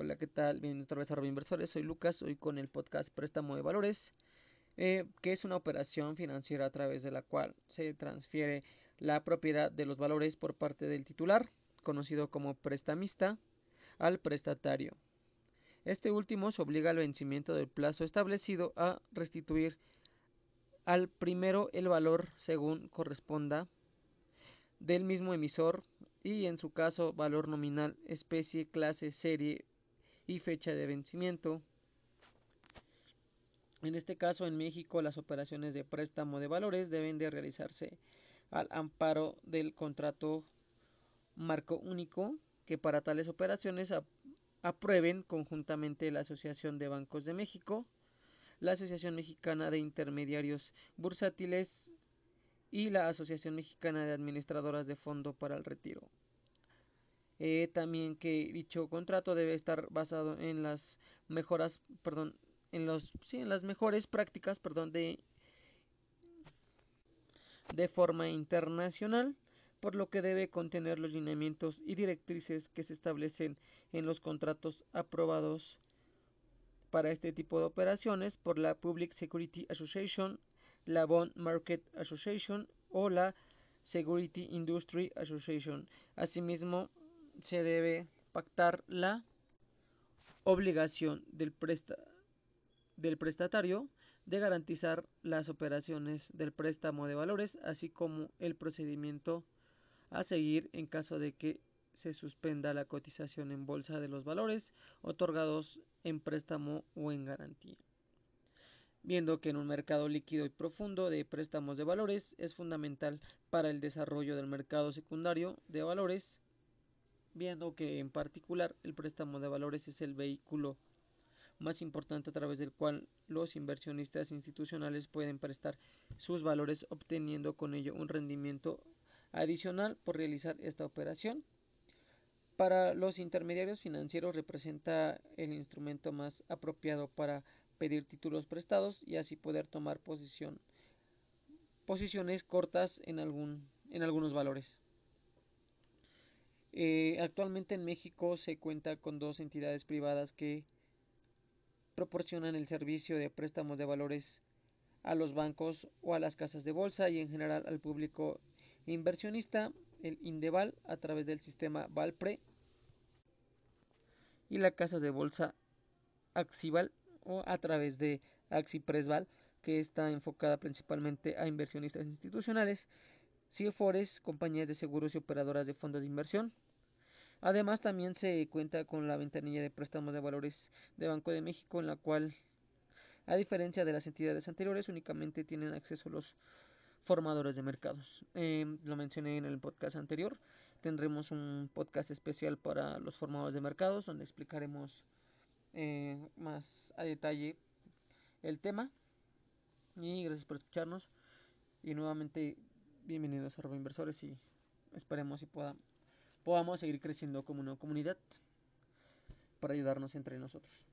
Hola, ¿qué tal? Bienvenidos otra vez a Inversores. Soy Lucas, hoy con el podcast Préstamo de Valores, eh, que es una operación financiera a través de la cual se transfiere la propiedad de los valores por parte del titular, conocido como prestamista, al prestatario. Este último se obliga al vencimiento del plazo establecido a restituir al primero el valor según corresponda del mismo emisor y en su caso valor nominal, especie, clase, serie y fecha de vencimiento. En este caso, en México, las operaciones de préstamo de valores deben de realizarse al amparo del contrato marco único que para tales operaciones aprueben conjuntamente la Asociación de Bancos de México, la Asociación Mexicana de Intermediarios Bursátiles y la Asociación Mexicana de Administradoras de Fondo para el Retiro. Eh, también que dicho contrato debe estar basado en las mejoras, perdón, en los sí, en las mejores prácticas, perdón, de de forma internacional, por lo que debe contener los lineamientos y directrices que se establecen en los contratos aprobados para este tipo de operaciones por la Public Security Association, la Bond Market Association o la Security Industry Association. Asimismo, se debe pactar la obligación del, prestatario de garantizar las operaciones del préstamo de valores, así como el procedimiento a seguir en caso de que se suspenda la cotización en bolsa de los valores otorgados en préstamo o en garantía. Viendo que en un mercado líquido y profundo de préstamos de valores es fundamental para el desarrollo del mercado secundario de valores viendo que en particular el préstamo de valores es el vehículo más importante a través del cual los inversionistas institucionales pueden prestar sus valores obteniendo con ello un rendimiento adicional por realizar esta operación. Para los intermediarios financieros representa el instrumento más apropiado para pedir títulos prestados y así poder tomar posiciones cortas en algunos valores. Eh, actualmente en México se cuenta con dos entidades privadas que proporcionan el servicio de préstamos de valores a los bancos o a las casas de bolsa y en general al público inversionista, el Indeval a través del sistema Valpre y la casa de bolsa Axival o a través de Axipresval que está enfocada principalmente a inversionistas institucionales CIFORES, compañías de seguros y operadoras de fondos de inversión. Además, también se cuenta con la ventanilla de préstamos de valores de Banco de México, en la cual, a diferencia de las entidades anteriores, únicamente tienen acceso los formadores de mercados. Eh, lo mencioné en el podcast anterior. Tendremos un podcast especial para los formadores de mercados, donde explicaremos eh, más a detalle el tema. Y gracias por escucharnos. Y nuevamente bienvenidos a Robo Inversores y esperemos y podamos seguir creciendo como una comunidad para ayudarnos entre nosotros.